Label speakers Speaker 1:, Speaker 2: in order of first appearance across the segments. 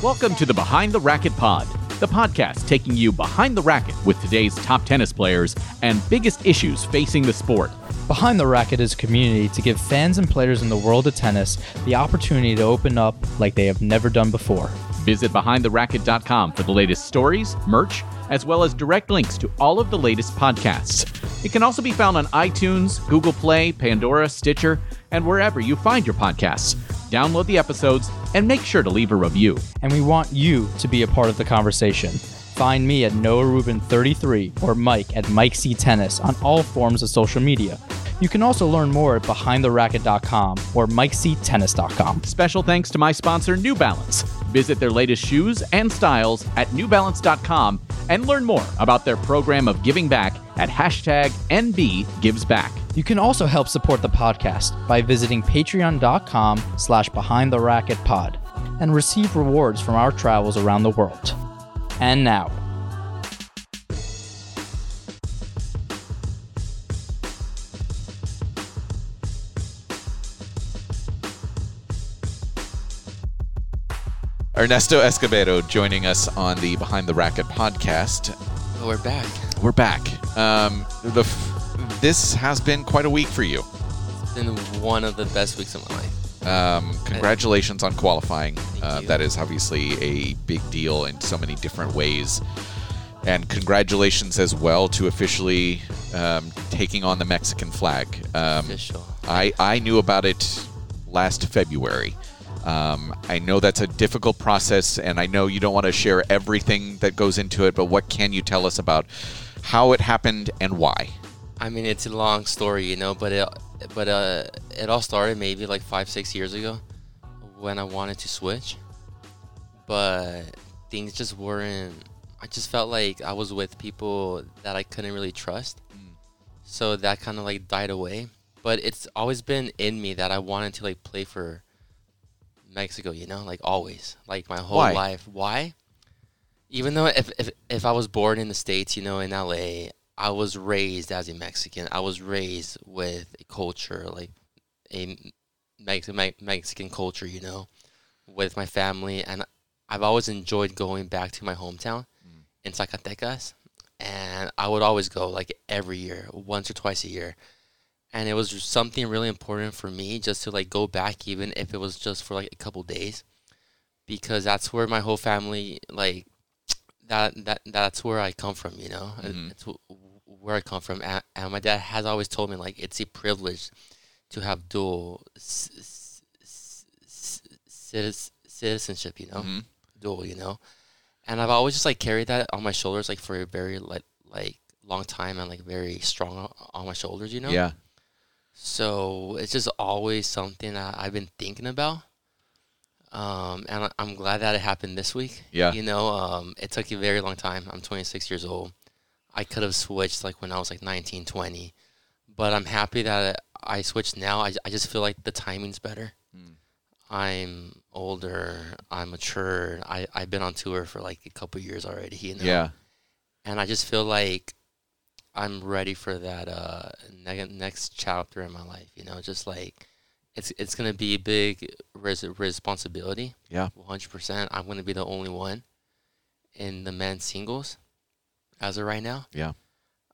Speaker 1: Welcome to the Behind the Racket Pod, the podcast taking you behind the racket with today's top tennis players and biggest issues facing the sport.
Speaker 2: Behind the Racket is a community to give fans and players in the world of tennis the opportunity to open up like they have never done before.
Speaker 1: Visit behindtheracket.com for the latest stories, merch, as well as direct links to all of the latest podcasts. It can also be found on iTunes, Google Play, Pandora, Stitcher, and wherever you find your podcasts. Download the episodes and make sure to leave a review.
Speaker 2: And we want you to be a part of the conversation. Find me at Noah Rubin33 or Mike at Mike C Tennis on all forms of social media. You can also learn more at behindtheracket.com or mikectennis.com.
Speaker 1: Special thanks to my sponsor, New Balance. Visit their latest shoes and styles at newbalance.com and learn more about their program of giving back at hashtag NBGivesBack.
Speaker 2: You can also help support the podcast by visiting patreon.com slash behind the racket pod and receive rewards from our travels around the world. And now,
Speaker 3: Ernesto Escobedo joining us on the Behind the Racket podcast.
Speaker 4: Oh, we're back.
Speaker 3: We're back. Um, the f- this has been quite a week for you.
Speaker 4: It's been one of the best weeks of my life.
Speaker 3: Um, congratulations on qualifying. Uh, that is obviously a big deal in so many different ways. And congratulations as well to officially um, taking on the Mexican flag. Um,
Speaker 4: Official.
Speaker 3: I, I knew about it last February. Um, I know that's a difficult process, and I know you don't want to share everything that goes into it, but what can you tell us about how it happened and why?
Speaker 4: I mean, it's a long story, you know, but it, but uh, it all started maybe like five, six years ago when I wanted to switch, but things just weren't. I just felt like I was with people that I couldn't really trust, so that kind of like died away. But it's always been in me that I wanted to like play for Mexico, you know, like always, like my whole
Speaker 3: Why?
Speaker 4: life. Why? Even though if, if if I was born in the states, you know, in LA, I was raised as a Mexican. I was raised with a culture like a Mex- Mexican culture, you know, with my family, and I've always enjoyed going back to my hometown mm. in Zacatecas, and I would always go like every year, once or twice a year and it was something really important for me just to like go back even if it was just for like a couple days because that's where my whole family like that that that's where I come from you know
Speaker 3: Mhm.
Speaker 4: it's wh- where I come from and, and my dad has always told me like it's a privilege to have dual c- c- c- citiz- citizenship you know
Speaker 3: Mhm.
Speaker 4: dual you know and I've always just like carried that on my shoulders like for a very like like long time and like very strong on my shoulders you know
Speaker 3: Yeah.
Speaker 4: So it's just always something that I've been thinking about. Um, and I- I'm glad that it happened this week.
Speaker 3: Yeah.
Speaker 4: You know, um, it took a very long time. I'm 26 years old. I could have switched like when I was like 19, 20. But I'm happy that I switched now. I, I just feel like the timing's better.
Speaker 3: Mm.
Speaker 4: I'm older. I'm matured. I, I've been on tour for like a couple years already. You know?
Speaker 3: Yeah.
Speaker 4: and I just feel like I'm ready for that uh ne- next chapter in my life. You know, just like it's it's gonna be a big res- responsibility.
Speaker 3: Yeah.
Speaker 4: 100. percent I'm gonna be the only one in the men's singles as of right now.
Speaker 3: Yeah.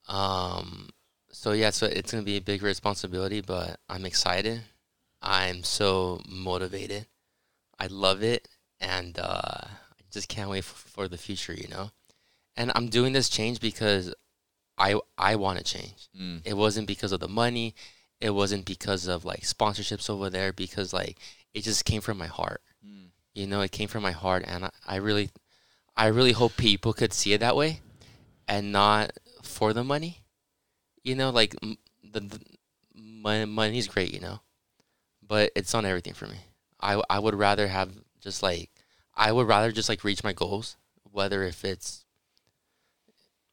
Speaker 4: Um. So yeah, so it's gonna be a big responsibility, but I'm excited. I'm so motivated. I love it, and uh, I just can't wait f- for the future. You know, and I'm doing this change because I I want to change.
Speaker 3: Mm.
Speaker 4: It wasn't because of the money. It wasn't because of like sponsorships over there. Because like it just came from my heart.
Speaker 3: Mm.
Speaker 4: You know, it came from my heart, and I, I really, I really hope people could see it that way, and not for the money. You know, like m- the, the money, money's great, you know, but it's not everything for me. I I would rather have just like I would rather just like reach my goals, whether if it's.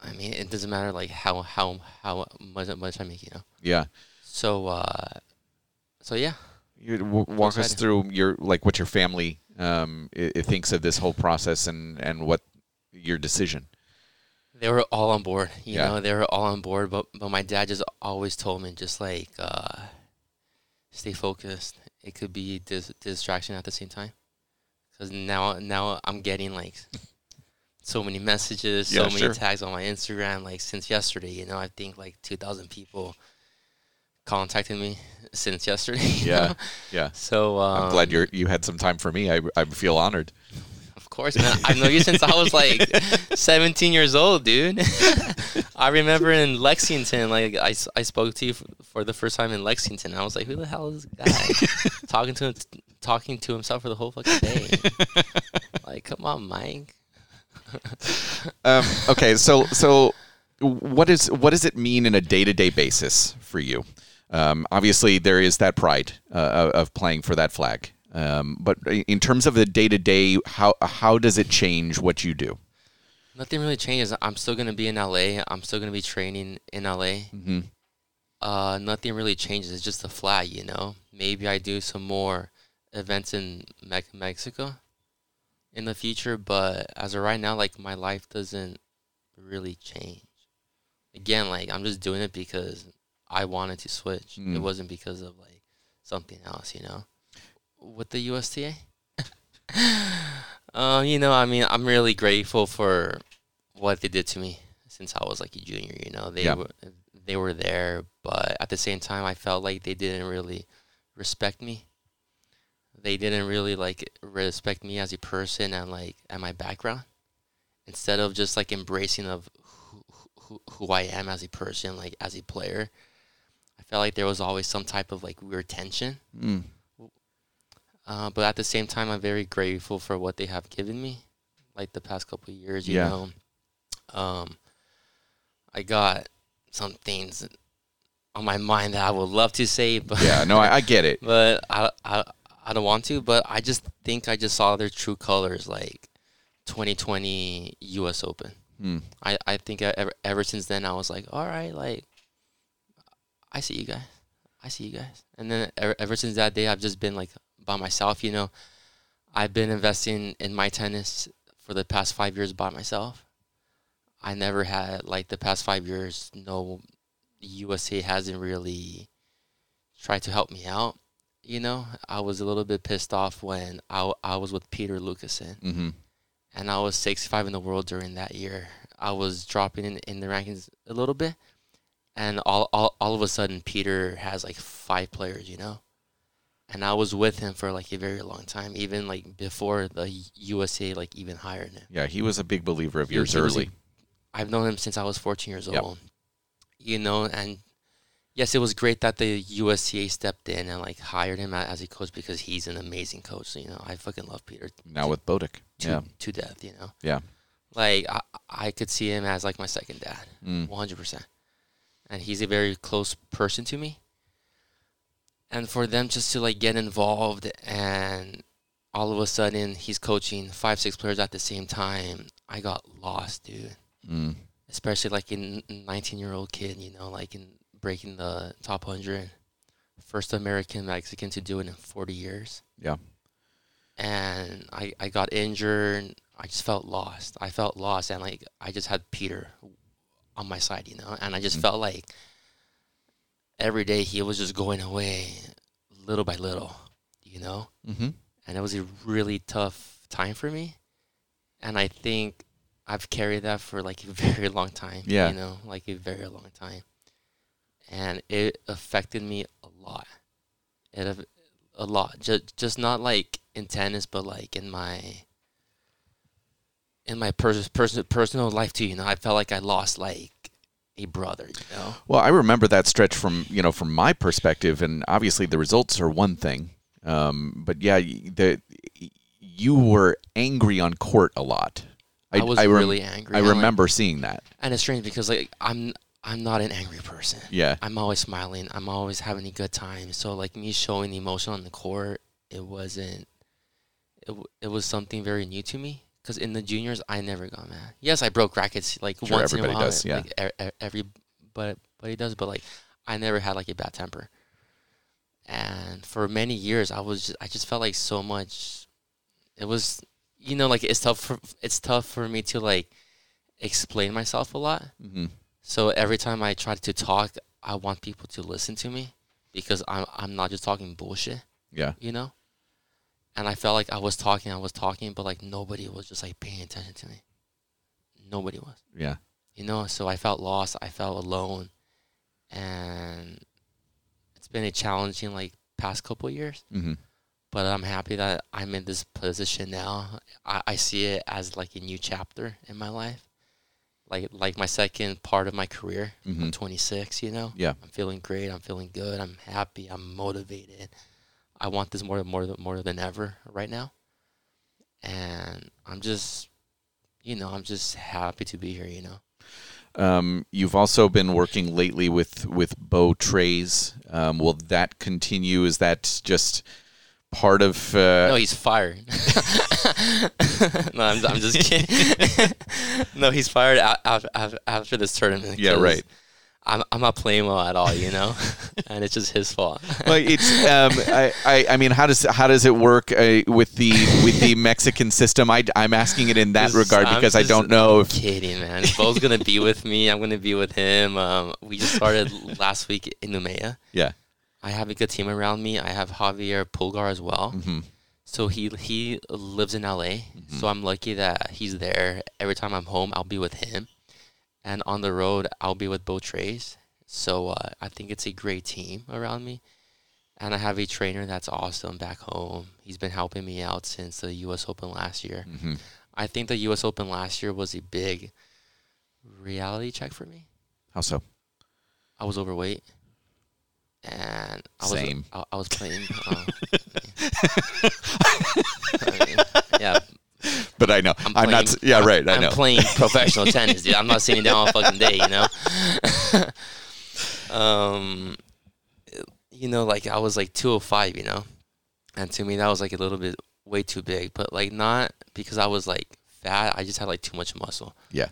Speaker 4: I mean, it doesn't matter like how how how much much I make, you know.
Speaker 3: Yeah.
Speaker 4: So uh, so yeah,
Speaker 3: You w- walk us through your like what your family um, i i thinks of this whole process and and what your decision.
Speaker 4: they were all on board. You
Speaker 3: Yeah.
Speaker 4: know, they were all on board. But but my dad just always told me just like uh, stay focused. It could be dis- distraction at the same time. Because now now I'm getting like so many messages, so many
Speaker 3: sure.
Speaker 4: tags on my Instagram. Like since yesterday, you know, I think like two thousand people contacted me since yesterday.
Speaker 3: Yeah.
Speaker 4: know?
Speaker 3: Yeah.
Speaker 4: So um,
Speaker 3: I'm glad you you had some time for me. I I feel honored.
Speaker 4: Of course, man. I've known you since I was like 17 years old, dude. I remember in Lexington, like I, I spoke to you f- for the first time in Lexington. I was like, who the hell is this guy talking to him, talking to himself for the whole fucking day? like, come on, Mike.
Speaker 3: Um, okay, so so what is what does it mean in a day to day basis for you? Um, obviously, there is that pride uh, of playing for that flag. Um, but in terms of the day to day, how how does it change what you do?
Speaker 4: Nothing really changes. I'm still gonna be in LA. I'm still gonna be training in LA.
Speaker 3: Mm-hmm.
Speaker 4: Uh, nothing really changes. It's just the flag, you know. Maybe I do some more events in Me- Mexico in the future, but as of right now, like my life doesn't really change. Again, like I'm just doing it because I wanted to switch.
Speaker 3: Mm.
Speaker 4: It wasn't because of like something else, you know. With the USTA, uh, you know, I mean, I'm really grateful for what they did to me since I was like a junior. You know, they
Speaker 3: Yeah.
Speaker 4: were they were there, but at the same time, I felt like they didn't really respect me. They didn't really like respect me as a person and like and my background. Instead of just like embracing of who, who, who I am as a person, like as a player, I felt like there was always some type of like weird tension.
Speaker 3: Mm.
Speaker 4: Uh, but at the same time, I'm very grateful for what they have given me, like the past couple of years. You
Speaker 3: Yeah.
Speaker 4: know, um, I got some things on my mind that I would love to say, but
Speaker 3: Yeah, no, I, I get it.
Speaker 4: but I, I I don't want to. But I just think I just saw their true colors, like 2020 U.S. Open.
Speaker 3: Mm.
Speaker 4: I I think I, ever ever since then I was like, all right, like I see you guys, I see you guys, and then ever, ever since that day, I've just been like by myself. You know, I've been investing in my tennis for the past five years by myself. I never had like the past five years. No, USA hasn't really tried to help me out. You know, I was a little bit pissed off when I, I was with Peter Lucassen
Speaker 3: Mm-hmm.
Speaker 4: and I was 65 in the world during that year. I was dropping in, in the rankings a little bit, and all, all all of a sudden Peter has like five players, you know, and I was with him for like a very long time, even like before the USA like even hired him.
Speaker 3: Yeah, he was a big believer of yours early.
Speaker 4: I've known him since I was 14 years
Speaker 3: Yep.
Speaker 4: old. You know, and yes, it was great that the USTA stepped in and like hired him as a coach because he's an amazing coach. So, You know, I fucking love Peter
Speaker 3: now with Bodek.
Speaker 4: to
Speaker 3: Yeah,
Speaker 4: to death. You know,
Speaker 3: yeah.
Speaker 4: like I I could see him as like my second dad,
Speaker 3: Mm.
Speaker 4: one hundred percent, and he's a very close person to me. And for them just to like get involved and all of a sudden he's coaching five six players at the same time, I got lost, dude
Speaker 3: Mm.
Speaker 4: especially like in 19 year old kid, you know, like in breaking the top 100. First American Mexican to do it in 40 years.
Speaker 3: Yeah.
Speaker 4: And I, I got injured. I just felt lost. I felt lost. And like, I just had Peter on my side, you know, and I just
Speaker 3: Mhm.
Speaker 4: felt like every day he was just going away little by little, you know?
Speaker 3: Mm-hmm.
Speaker 4: and it was a really tough time for me. And I think I've carried that for like a very long time.
Speaker 3: Yeah.
Speaker 4: You know, like a very long time. And it affected me a lot. It a lot. Just just not like in tennis, but like in my in my pers- pers- personal life too. You know, I felt like I lost like a brother. You know,
Speaker 3: Well, I remember that stretch from you know from my perspective, and obviously the results are one thing, um, but yeah, the you were angry on court a lot.
Speaker 4: I was
Speaker 3: rem-
Speaker 4: really angry.
Speaker 3: I
Speaker 4: and, like-
Speaker 3: remember seeing that.
Speaker 4: and it's strange because like I'm I'm not an angry person.
Speaker 3: Yeah.
Speaker 4: I'm always smiling. I'm always having a good time. So like me showing emotion on the court, it wasn't. It, w- it was something very new to me because in the juniors I never got mad. Yes, I broke rackets like
Speaker 3: Sure,
Speaker 4: once in a
Speaker 3: everybody
Speaker 4: while.
Speaker 3: does, yeah.
Speaker 4: Like e- e- every but but he does. But like I never had like a bad temper. And for many years, I was just I just felt like so much. It was you know like it's tough for it's tough for me to like explain myself a lot.
Speaker 3: hmm
Speaker 4: So every time I try to talk, I want people to listen to me because I'm I'm not just talking bullshit,
Speaker 3: Yeah.
Speaker 4: you know. And I felt like I was talking, I was talking, but like nobody was just like paying attention to me. Nobody was,
Speaker 3: Yeah.
Speaker 4: you know. So I felt lost. I felt alone, and it's been a challenging like past couple years.
Speaker 3: hmm
Speaker 4: But I'm happy that I'm in this position now. I, I see it as like a new chapter in my life, like like my second part of my career.
Speaker 3: Mhm.
Speaker 4: I'm 26, you know.
Speaker 3: Yeah.
Speaker 4: I'm feeling great. I'm feeling good. I'm happy. I'm motivated. I want this more more more than ever right now. And I'm just, you know, I'm just happy to be here. You know.
Speaker 3: Um, you've also been working lately with with Bo Trays. Um, will that continue? Is that just part of? Uh,
Speaker 4: no, he's fired. no, I'm, I'm just kidding. no, he's fired after, after this tournament.
Speaker 3: Yeah, right.
Speaker 4: I'm, I'm not playing well at all, you know, and it's just his fault.
Speaker 3: well, it's um, I, I I mean how does how does it work uh, with the with the Mexican system? I I'm asking it in that
Speaker 4: Just-
Speaker 3: regard because I don't know if
Speaker 4: Kidding, man. Bo's gonna be with me. I'm gonna be with him. Um, we just started last week in Noumea.
Speaker 3: yeah.
Speaker 4: I have a good team around me. I have Javier Pulgar as well.
Speaker 3: hmm
Speaker 4: So he he lives in LA.
Speaker 3: Mm-hmm.
Speaker 4: So I'm lucky that he's there. Every time I'm home, I'll be with him, and on the road, I'll be with Bo Trace. So uh, I think it's a great team around me, and I have a trainer that's awesome back home. He's been helping me out since the U.S. Open last year.
Speaker 3: hmm
Speaker 4: I think the U.S. Open last year was a big reality check for me.
Speaker 3: How so?
Speaker 4: I was overweight, and I was
Speaker 3: Same.
Speaker 4: I, I was playing. Uh, mean, yeah,
Speaker 3: But I know
Speaker 4: I'm,
Speaker 3: I'm,
Speaker 4: playing,
Speaker 3: not. Yeah,
Speaker 4: I'm-
Speaker 3: right. I
Speaker 4: I'm
Speaker 3: know.
Speaker 4: playing professional tennis, dude. I'm not sitting down all fucking day, you know. um, you know, like I was like 205, you know, and to me that was like a little bit way too big, but like not because I was like fat. I just had like too much muscle.
Speaker 3: Yeah.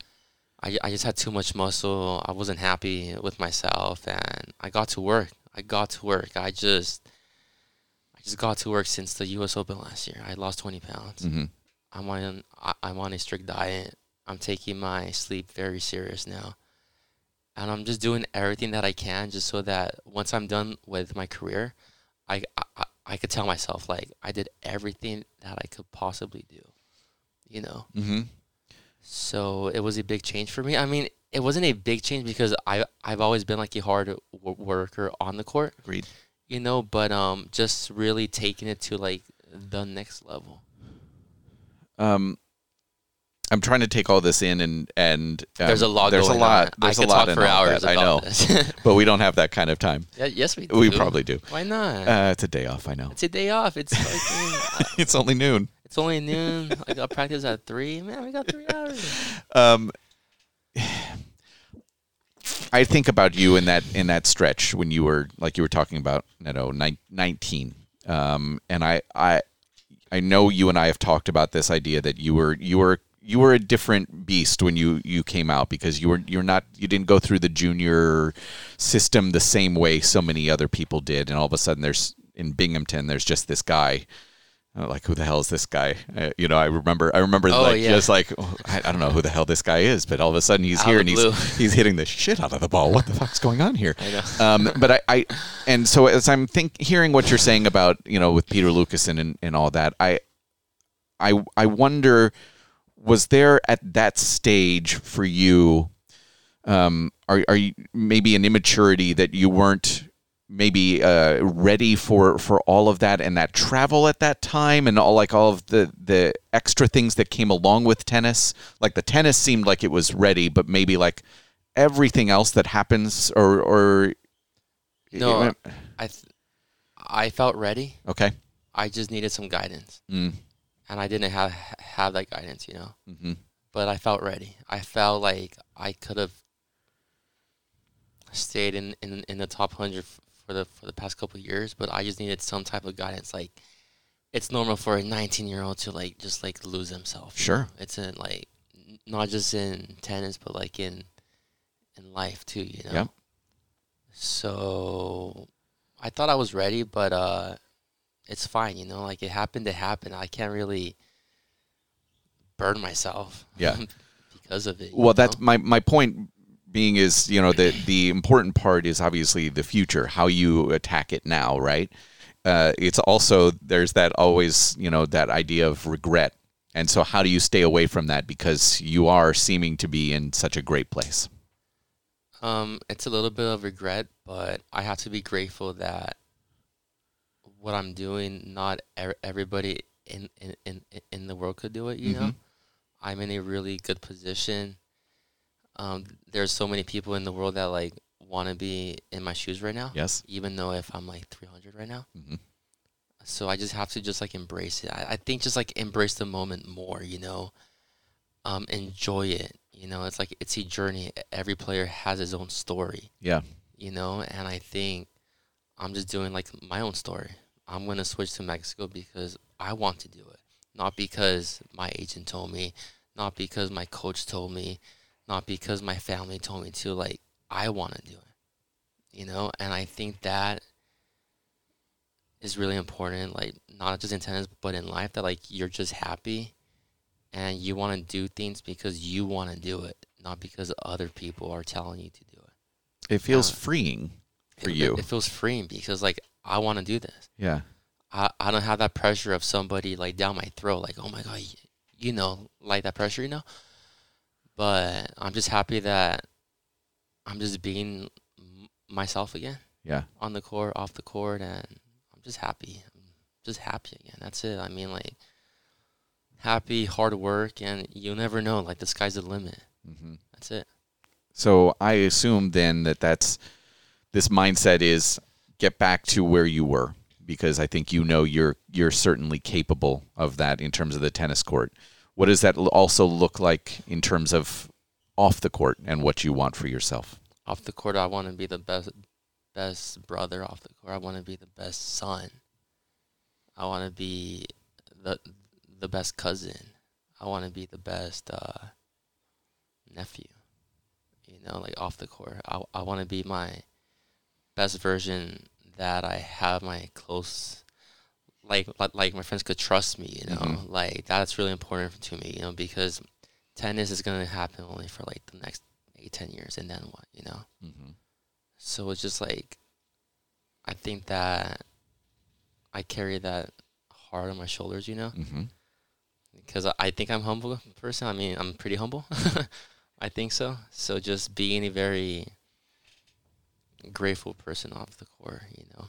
Speaker 4: I, I just had too much muscle. I wasn't happy with myself, and I got to work. I got to work. I just, I just got to work since the U.S. Open last year. I lost 20 pounds.
Speaker 3: hmm
Speaker 4: I'm on I- I'm on a strict diet. I'm taking my sleep very serious now. And I'm just doing everything that I can just so that once I'm done with my career, I I, I could tell myself like I did everything that I could possibly do. You know.
Speaker 3: hmm
Speaker 4: So it was a big change for me. I mean, it wasn't a big change because I I've always been like a hard w- worker on the court,
Speaker 3: Agreed.
Speaker 4: you know, but um just really taking it to like the next level.
Speaker 3: Um, I'm trying to take all this in, and and um,
Speaker 4: There's a lot
Speaker 3: There's
Speaker 4: going
Speaker 3: a lot.
Speaker 4: on.
Speaker 3: There's
Speaker 4: I
Speaker 3: a
Speaker 4: could
Speaker 3: lot
Speaker 4: talk for hours
Speaker 3: I know, but we don't have that kind of time.
Speaker 4: yeah, yes, we do.
Speaker 3: We probably do.
Speaker 4: Why not?
Speaker 3: Uh, it's a day off. I know.
Speaker 4: it's a day off. It's fucking,
Speaker 3: it's only noon.
Speaker 4: it's only noon. I got practice at three. Man, we got three hours.
Speaker 3: Um, I think about you in that in that stretch when you were like you were talking about you know nine, 19 um, and I I I know you and I have talked about this idea that you were you were you were a different beast when you you came out because you were you're not you didn't go through the junior system the same way so many other people did. And all of a sudden there's in Binghamton there's just this guy like who the hell is this guy? Uh, you know, I remember, I remember,
Speaker 4: Oh,
Speaker 3: like
Speaker 4: yeah.
Speaker 3: just like oh, I, I don't know who the hell this guy is, but all of a sudden he's
Speaker 4: Out
Speaker 3: here and he's he's hitting the shit out of the ball. What the fuck's going on here? Um, but I, I, and so as I'm think hearing what you're saying about you know with Peter Lucassen and, and all that, I, I, I wonder, was there at that stage for you, um, are are you maybe an immaturity that you weren't maybe uh, ready for for all of that and that travel at that time and all like all of the the extra things that came along with tennis like the tennis seemed like it was ready but maybe like everything else that happens or or
Speaker 4: No, I th- I felt ready.
Speaker 3: okay
Speaker 4: I just needed some guidance,
Speaker 3: mm.
Speaker 4: and I didn't have have that guidance, you know.
Speaker 3: hmm
Speaker 4: But I felt ready. I felt like I could have stayed in, in, in the top hundred f- for the for the past couple of years, but I just needed some type of guidance. Like, it's normal for a 19 year old to like just like lose himself.
Speaker 3: Sure.
Speaker 4: it's in like not just in tennis, but like in in life too. You know.
Speaker 3: Yep.
Speaker 4: So I thought I was ready, but uh, it's fine. You know, like it happened to happen. I can't really burn myself.
Speaker 3: Yeah.
Speaker 4: because of it.
Speaker 3: well that's
Speaker 4: know?
Speaker 3: my my point being is you know the the important part is obviously the future how you attack it now right uh, it's also there's that always you know that idea of regret and so how do you stay away from that because you are seeming to be in such a great place
Speaker 4: Um, it's a little bit of regret, but I have to be grateful that what I'm doing, not er- everybody in, in, in, in the world could do it, you know?
Speaker 3: Mhm.
Speaker 4: I'm in a really good position. Um, there's so many people in the world that like want to be in my shoes right now.
Speaker 3: yes
Speaker 4: Even though if I'm like 300 right now.
Speaker 3: hmm
Speaker 4: So I just have to just like embrace it. I, I think just like embrace the moment more, you know, um, enjoy it. You know, it's like it's a journey. Every player has his own story,
Speaker 3: yeah
Speaker 4: you know, and I think I'm just doing like my own story. I'm gonna switch to Mexico because I want to do it, not because my agent told me, not because my coach told me, not because my family told me to. Like I want to do it, you know, and I think that is really important. Like not just in tennis, but in life. That like you're just happy, and you want to do things because you want to do it, not because other people are telling you to do it.
Speaker 3: it feels
Speaker 4: Uh,
Speaker 3: freeing for
Speaker 4: It-
Speaker 3: you
Speaker 4: it, it feels freeing because like I want to do this.
Speaker 3: yeah
Speaker 4: I, I don't have that pressure of somebody like down my throat, like, oh my God, you, you know, like that pressure, you know? But I'm just happy that I'm just being myself again
Speaker 3: yeah
Speaker 4: on the court, off the court, and I'm just happy. I'm just happy again. That's it. I mean, like, happy, hard work, and you'll never know. Like, the sky's the limit.
Speaker 3: hmm
Speaker 4: That's it.
Speaker 3: So I assume then that that's this mindset is get back to where you were because I think you know you're you're certainly capable of that in terms of the tennis court. What does that also look like in terms of off the court and what you want for yourself?
Speaker 4: off the court, I want to be the best best brother off the court. I want to be the best son. I want to be the the best cousin. I want to be the best uh, nephew. You know, like off the court. I I want to be my best version that I have my close like like, like my friends could trust me, you know.
Speaker 3: Mhm.
Speaker 4: Like that's really important to me, you know, because tennis is going to happen only for like the next eight, ten years, and then what, you know?
Speaker 3: Mm-hmm.
Speaker 4: So it's just like, I think that I carry that hard on my shoulders, you know,
Speaker 3: Mm-hmm.
Speaker 4: because I, I think I'm humble person. I mean, I'm pretty humble. I think so. So just being a very grateful person off the court, you know.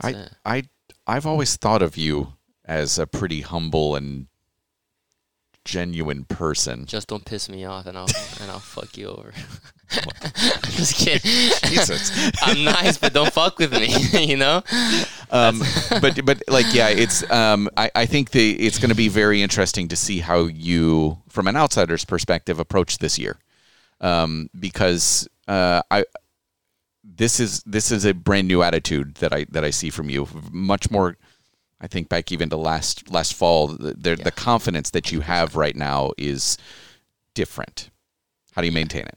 Speaker 4: That's it.
Speaker 3: I I've always thought of you as a pretty humble and genuine person.
Speaker 4: Just don't piss me off, and I'll and I'll fuck you over. I'm just kidding.
Speaker 3: Jesus.
Speaker 4: I'm nice, but don't fuck with me. you know.
Speaker 3: um, but but like yeah, it's um, I, I think the it's going to be very interesting to see how you, from an outsider's perspective, approach this year, um, because uh, I this is this is a brand new attitude that I that I see from you, much more. I think back even to last last fall, the the, the confidence that you have right now is different. How do you maintain it?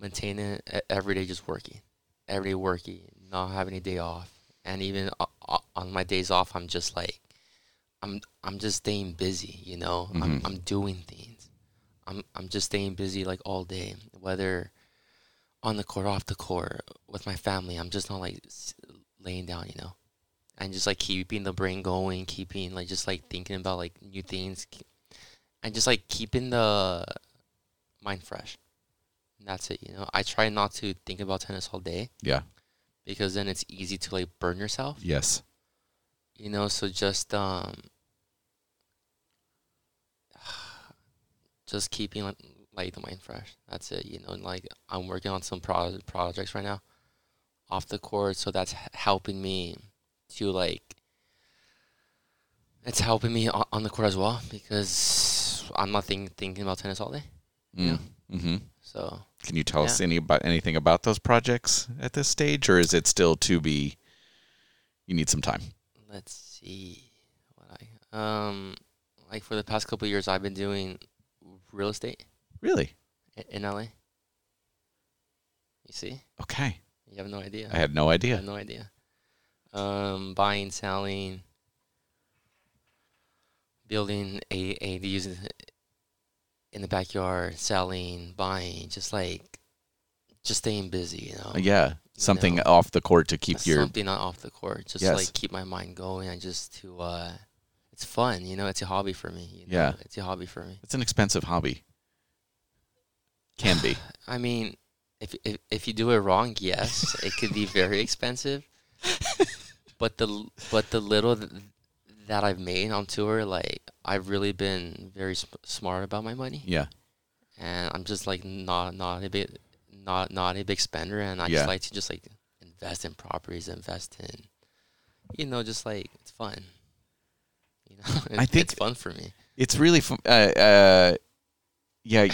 Speaker 4: maintaining it every day, just working, every day working, not having a day off, and even o- o- on my days off, I'm just like, I'm I'm just staying busy, you know. I'm
Speaker 3: Mhm.
Speaker 4: I'm doing things. I'm I'm just staying busy like all day, whether on the court, off the court, with my family. I'm just not like laying down, you know, and just like keeping the brain going, keeping like just like thinking about like new things, and just like keeping the mind fresh. And that's it, you know. I try not to think about tennis all day
Speaker 3: Yeah.
Speaker 4: because then it's easy to like burn yourself.
Speaker 3: Yes.
Speaker 4: You know, so just um just keeping like, like the mind fresh. That's it. You know, like I'm working on some pro- projects right now off the court, so that's h- helping me to like it's helping me on, on the court as well because I'm not think, thinking about tennis all day.
Speaker 3: Mm. hmm
Speaker 4: So
Speaker 3: Can you tell us any about anything about those projects at this stage, or is it still to be? You need some time.
Speaker 4: let's see what I um like for the past couple of years I've been doing real estate
Speaker 3: Really?
Speaker 4: in LA. You see?
Speaker 3: Okay.
Speaker 4: You have no idea.
Speaker 3: I had no
Speaker 4: I
Speaker 3: idea.
Speaker 4: no idea. Um, buying, selling, building a ADUs in the backyard, selling, buying, just like just staying busy, you know.
Speaker 3: Yeah, something
Speaker 4: know,
Speaker 3: off the court to keep your.
Speaker 4: something not off the court, just
Speaker 3: Yes.
Speaker 4: like keep my mind going and just to uh, it's fun, you know. It's a hobby for me. You know?
Speaker 3: Yeah.
Speaker 4: it's a hobby for me.
Speaker 3: It's an expensive hobby. Can be.
Speaker 4: I mean, if if if you do it wrong, yes, it could be very expensive. But the but the little th- that I've made on tour, like I've really been very sm- smart about my money,
Speaker 3: Yeah.
Speaker 4: and I'm just like not not a big not not a big spender, and I
Speaker 3: Yeah.
Speaker 4: just like to just like invest in properties, invest in, you know, just like it's fun. You know, It-
Speaker 3: I think-
Speaker 4: it's fun for me.
Speaker 3: It's really fun. Uh, uh, yeah.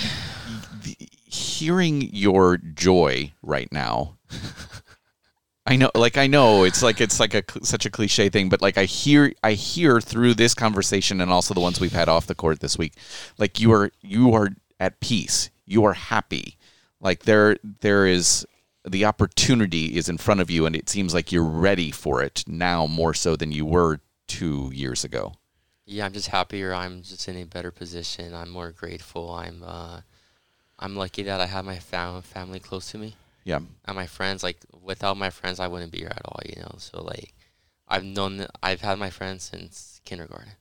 Speaker 3: Hearing your joy right now. I know, like I know, it's like it's like a such a cliche thing, but like I hear, I hear through this conversation and also the ones we've had off the court this week, like you are you are at peace, you are happy, like there there is the opportunity is in front of you, and it seems like you're ready for it now more so than you were two years ago.
Speaker 4: Yeah, I'm just happier. I'm just in a better position. I'm more grateful. I'm uh, I'm lucky that I have my fam- family close to me
Speaker 3: Yeah,
Speaker 4: and my friends. Like without my friends, I wouldn't be here at all. You know, so like I've known I've had my friends since kindergarten.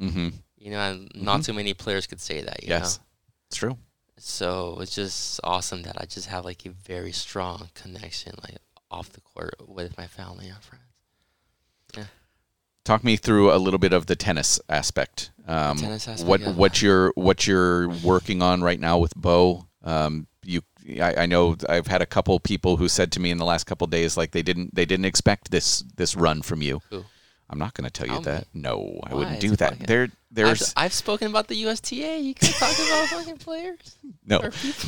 Speaker 3: mm-hmm.
Speaker 4: You know, and not too many players could say that. You
Speaker 3: Yes,
Speaker 4: know?
Speaker 3: it's true.
Speaker 4: So it's just awesome that I just have like a very strong connection, like off the court with my family and friends.
Speaker 3: Talk me through a little bit of the tennis aspect. Um,
Speaker 4: tennis aspect,
Speaker 3: what
Speaker 4: yeah.
Speaker 3: what you're what you're working on right now with Bo? Um, you, I, I know I've had a couple people who said to me in the last couple days like they didn't they didn't expect this this run from you. I'm not going to tell you that. No, I wouldn't do that. There
Speaker 4: I've,
Speaker 3: there's
Speaker 4: I've spoken about the USTA. You can talk about fucking players.
Speaker 3: no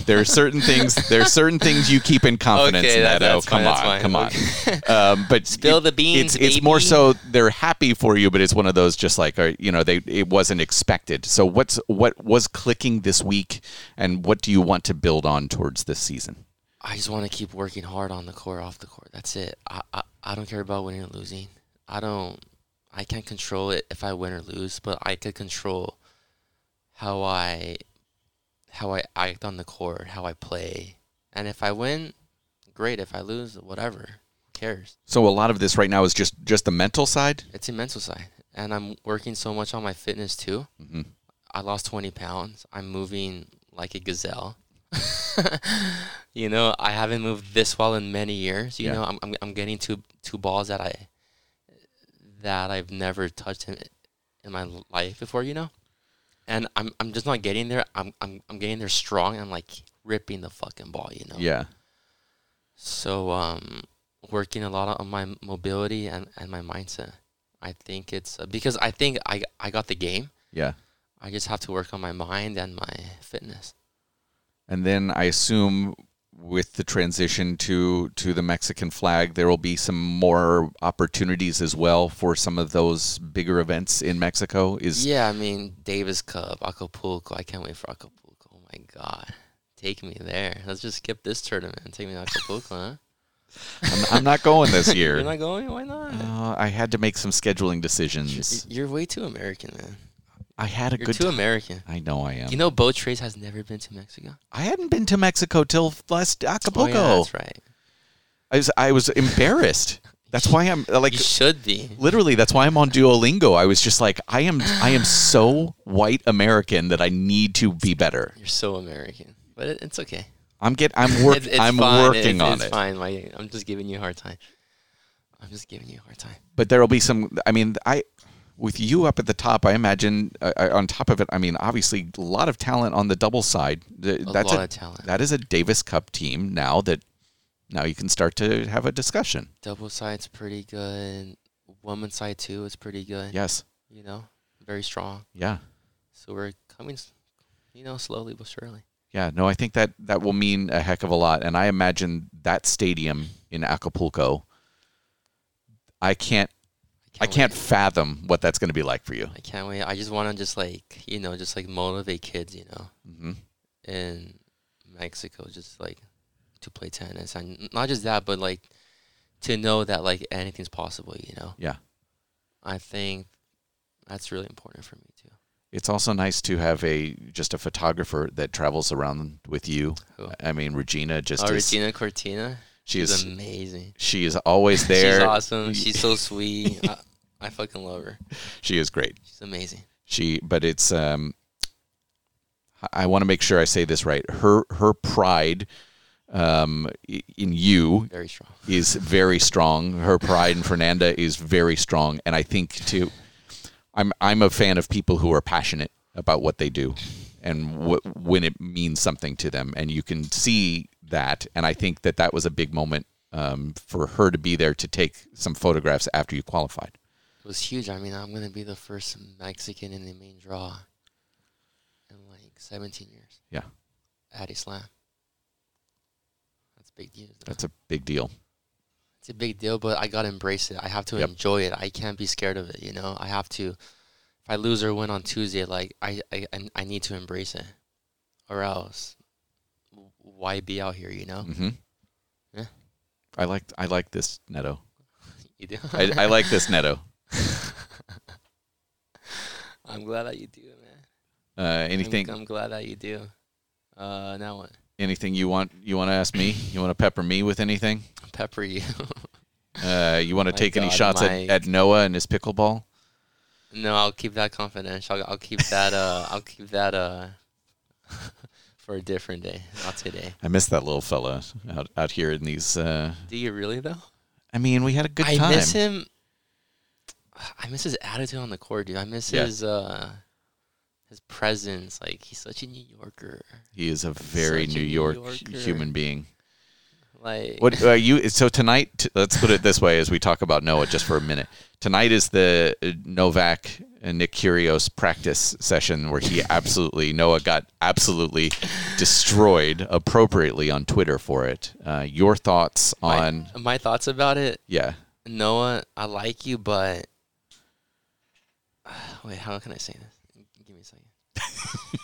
Speaker 3: there are certain things there are certain things you keep in confidence.
Speaker 4: Okay, that-
Speaker 3: Neto.
Speaker 4: that's
Speaker 3: come
Speaker 4: fine, that's
Speaker 3: on,
Speaker 4: fine.
Speaker 3: come on. Um, but
Speaker 4: Spill
Speaker 3: it-
Speaker 4: the beans,
Speaker 3: It's it's more so they're happy for you, but it's one of those just like uh, you know they it wasn't expected. So what's what was clicking this week, and what do you want to build on towards this season?
Speaker 4: I just want to keep working hard on the court, off the court. That's it. I, I I don't care about winning or losing. I don't. I can't control it if I win or lose, but I could control how I how I act on the court, how I play, and if I win, great. If I lose, whatever. Who cares?
Speaker 3: So a lot of this right now is just just the mental side.
Speaker 4: It's the mental side, and I'm working so much on my fitness too.
Speaker 3: Mhm.
Speaker 4: I lost 20 pounds. I'm moving like a gazelle. you know, I haven't moved this well in many years. You
Speaker 3: Yeah.
Speaker 4: know, I'm, I'm I'm getting two two balls that I that I've never touched in, in my life before. You know, and I'm I'm just not getting there. I'm I'm I'm getting there strong. I'm like ripping the fucking ball. You know.
Speaker 3: Yeah,
Speaker 4: So um, working a lot on my mobility and, and my mindset. I think it's uh, because I think I I got the game.
Speaker 3: yeah.
Speaker 4: I just have to work on my mind and my fitness.
Speaker 3: And then I assume with the transition to to the Mexican flag, there will be some more opportunities as well for some of those bigger events in Mexico. Is
Speaker 4: Yeah, I mean Davis Cup, Acapulco. I can't wait for Acapulco. Oh my god, take me there. Let's just skip this tournament and take me to Acapulco, huh?
Speaker 3: I'm, I'm not going this year.
Speaker 4: You're not going? Why not?
Speaker 3: Uh, I had to make some scheduling decisions.
Speaker 4: You're way too American, man.
Speaker 3: I had a
Speaker 4: You're
Speaker 3: good
Speaker 4: too
Speaker 3: time.
Speaker 4: American.
Speaker 3: I know I am.
Speaker 4: You know, Bo Trace has never been to Mexico.
Speaker 3: I hadn't been to Mexico till last Acapulco.
Speaker 4: Oh, yeah, that's right.
Speaker 3: I was I was embarrassed. That's why I'm uh, like
Speaker 4: You should be.
Speaker 3: literally that's why I'm on Duolingo. I was just like I am I am so white American that I need to be better.
Speaker 4: You're so American, but it, it's okay.
Speaker 3: I'm get. I'm work.
Speaker 4: It's, it's
Speaker 3: I'm
Speaker 4: fine.
Speaker 3: working
Speaker 4: it's,
Speaker 3: on
Speaker 4: it's
Speaker 3: it.
Speaker 4: fine. Like, I'm just giving you a hard time. I'm just giving you a hard time.
Speaker 3: But there'll be some. I mean, I with you up at the top, I imagine uh, uh, on top of it. I mean, obviously a lot of talent on the double side. Th-
Speaker 4: A
Speaker 3: That's
Speaker 4: lot
Speaker 3: a
Speaker 4: of talent.
Speaker 3: that is a Davis Cup team now that now you can start to have a discussion.
Speaker 4: Double side's pretty good. Women's side too is pretty good.
Speaker 3: Yes.
Speaker 4: You know, very strong.
Speaker 3: Yeah.
Speaker 4: So we're coming, you know, slowly but surely.
Speaker 3: Yeah, no, I think that that will mean a heck of a lot, and I imagine that stadium in Acapulco. I can't, I can't
Speaker 4: wait.
Speaker 3: fathom what that's going to be like for you.
Speaker 4: I can't wait. I just want to just like you know just like motivate kids, you know,
Speaker 3: hmm
Speaker 4: in Mexico, just like to play tennis, and not just that, but like to know that like anything's possible, you know.
Speaker 3: Yeah,
Speaker 4: I think that's really important for me too.
Speaker 3: it's also nice to have a just a photographer that travels around with you.
Speaker 4: Who?
Speaker 3: I mean, Regina just
Speaker 4: Oh,
Speaker 3: is.
Speaker 4: Regina Cortina.
Speaker 3: she
Speaker 4: She's
Speaker 3: is.
Speaker 4: amazing.
Speaker 3: She is always there.
Speaker 4: She's awesome. She's so sweet. I, I fucking love her.
Speaker 3: She is great.
Speaker 4: She's amazing.
Speaker 3: She, but it's. Um, I want to make sure I say this right. Her her pride, um, in you
Speaker 4: Very strong.
Speaker 3: is very strong. Her pride in Fernanda is very strong, and I think too. I'm I'm a fan of people who are passionate about what they do, and wh- when it means something to them, and you can see that. And I think that that was a big moment um, for her to be there to take some photographs after you qualified.
Speaker 4: It was huge. I mean, I'm gonna be the first Mexican in the main draw in like 17 years
Speaker 3: Yeah,
Speaker 4: at a slam. That's big news. though.
Speaker 3: that's a big deal.
Speaker 4: It's a big deal, but I gotta embrace it. I have to
Speaker 3: Yep.
Speaker 4: enjoy it. I can't be scared of it. You know, I have to. If I lose or win on Tuesday, like I, I, I- I need to embrace it, or else, why be out here? You know,
Speaker 3: Mm-hmm.
Speaker 4: Yeah.
Speaker 3: I like I like this Neto.
Speaker 4: you do.
Speaker 3: I, I like this Neto.
Speaker 4: I'm glad that you do, man.
Speaker 3: Uh,
Speaker 4: I'm-
Speaker 3: anything
Speaker 4: I'm, glad that you do. Uh, now what?
Speaker 3: anything you want you want to ask me? You want to pepper me with anything?
Speaker 4: Pepper you.
Speaker 3: Uh, you want to take any
Speaker 4: God,
Speaker 3: shots at, at Noah and his pickleball?
Speaker 4: no, I'll keep that confidential. I'll, I'll keep that. Uh, I'll keep that. Uh, for a different day, not today.
Speaker 3: I miss that little fella out out here in these. Uh,
Speaker 4: Do you really though?
Speaker 3: I mean, we had a good
Speaker 4: I
Speaker 3: time.
Speaker 4: miss him. I miss his attitude on the court, dude. I miss
Speaker 3: Yeah.
Speaker 4: his uh his presence. Like he's such a New Yorker.
Speaker 3: He is a very
Speaker 4: Such a
Speaker 3: New
Speaker 4: New
Speaker 3: York
Speaker 4: Yorker.
Speaker 3: human being.
Speaker 4: Like
Speaker 3: What uh, you? So tonight, t- let's put it this way: as we talk about Noah, just for a minute. Tonight is the uh, Novak and Nick Kyrgios practice session where he absolutely Noah got absolutely destroyed appropriately on Twitter for it. Uh, your thoughts
Speaker 4: my,
Speaker 3: on?
Speaker 4: my thoughts about it.
Speaker 3: Yeah,
Speaker 4: Noah, I like you, but wait, how can I say this? Give me a second.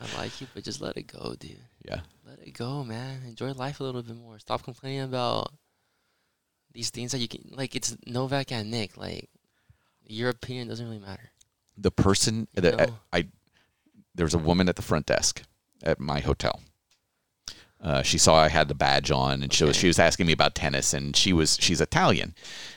Speaker 4: I like you, but just let it go, dude.
Speaker 3: yeah.
Speaker 4: Let it go, man. Enjoy life a little bit more. Stop complaining about these things that you can like. It's Novak and Nick. Like your opinion doesn't really matter.
Speaker 3: The person
Speaker 4: You
Speaker 3: that. I, I there was a woman at the front desk at my hotel. Uh, she saw I had the badge on, and she was she was asking me about tennis, and she was she's Italian,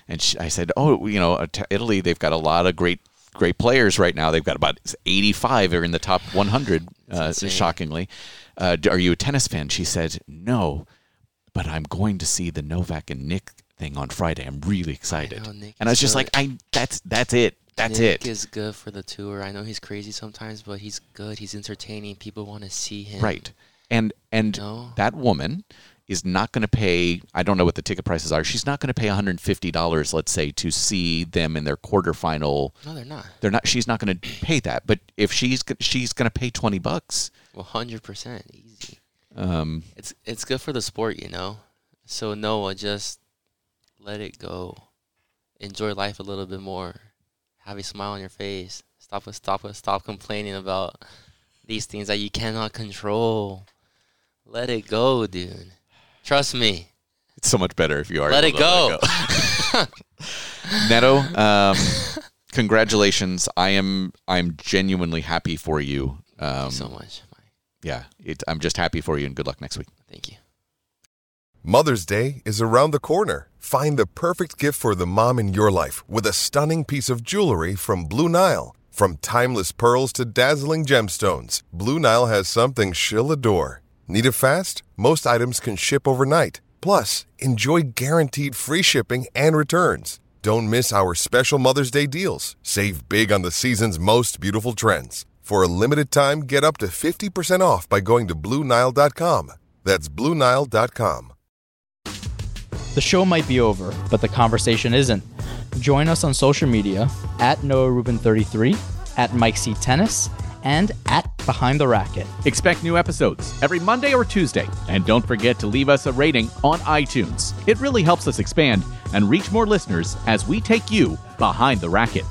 Speaker 3: and she, I said, oh, you know, Italy, they've got a lot of great great players right now. They've got about 85 are in the top 100, uh, shockingly. Uh, are you a tennis fan? She said, no, but I'm going to see the Novak and Nick thing on Friday. I'm really excited.
Speaker 4: know, Nick
Speaker 3: and I was just
Speaker 4: good.
Speaker 3: like, I that's that's it. That's it.
Speaker 4: Nick
Speaker 3: it.
Speaker 4: is good for the tour. I know he's crazy sometimes, but he's good. He's entertaining. People want to see him.
Speaker 3: Right. And and that woman is not going to pay I don't know what the ticket prices are. She's not going to pay $150 let's say to see them in their quarterfinal.
Speaker 4: No, they're not.
Speaker 3: They're not she's not going to pay that. But if she's she's going to pay 20 bucks.
Speaker 4: Well, hundred percent easy.
Speaker 3: Um
Speaker 4: It's it's good for the sport, you know. So Noah, just let it go. Enjoy life a little bit more. Have a smile on your face. Stop stop stop complaining about these things that you cannot control. Let it go, dude. Trust me.
Speaker 3: it's so much better if you are
Speaker 4: Let
Speaker 3: able
Speaker 4: it
Speaker 3: to
Speaker 4: go.
Speaker 3: let Neto, um congratulations. I am I'm genuinely happy for you. Um
Speaker 4: Thank you so much.
Speaker 3: Yeah, it, I'm just happy for you and good luck next week.
Speaker 4: Thank you.
Speaker 5: Mother's Day is around the corner. Find the perfect gift for the mom in your life with a stunning piece of jewelry from Blue Nile. From timeless pearls to dazzling gemstones, Blue Nile has something she'll adore. Need it fast? Most items can ship overnight. Plus, enjoy guaranteed free shipping and returns. Don't miss our special Mother's Day deals. Save big on the season's most beautiful trends. For a limited time, get up to 50% off by going to BlueNile.com. That's BlueNile.com.
Speaker 2: The show might be over, but the conversation isn't. Join us on social media at NoahRubin33, at Mike C. Tennis, and at Behind the Racket.
Speaker 1: Expect new episodes every Monday or Tuesday. And don't forget to leave us a rating on iTunes. It really helps us expand and reach more listeners as we take you behind the racket.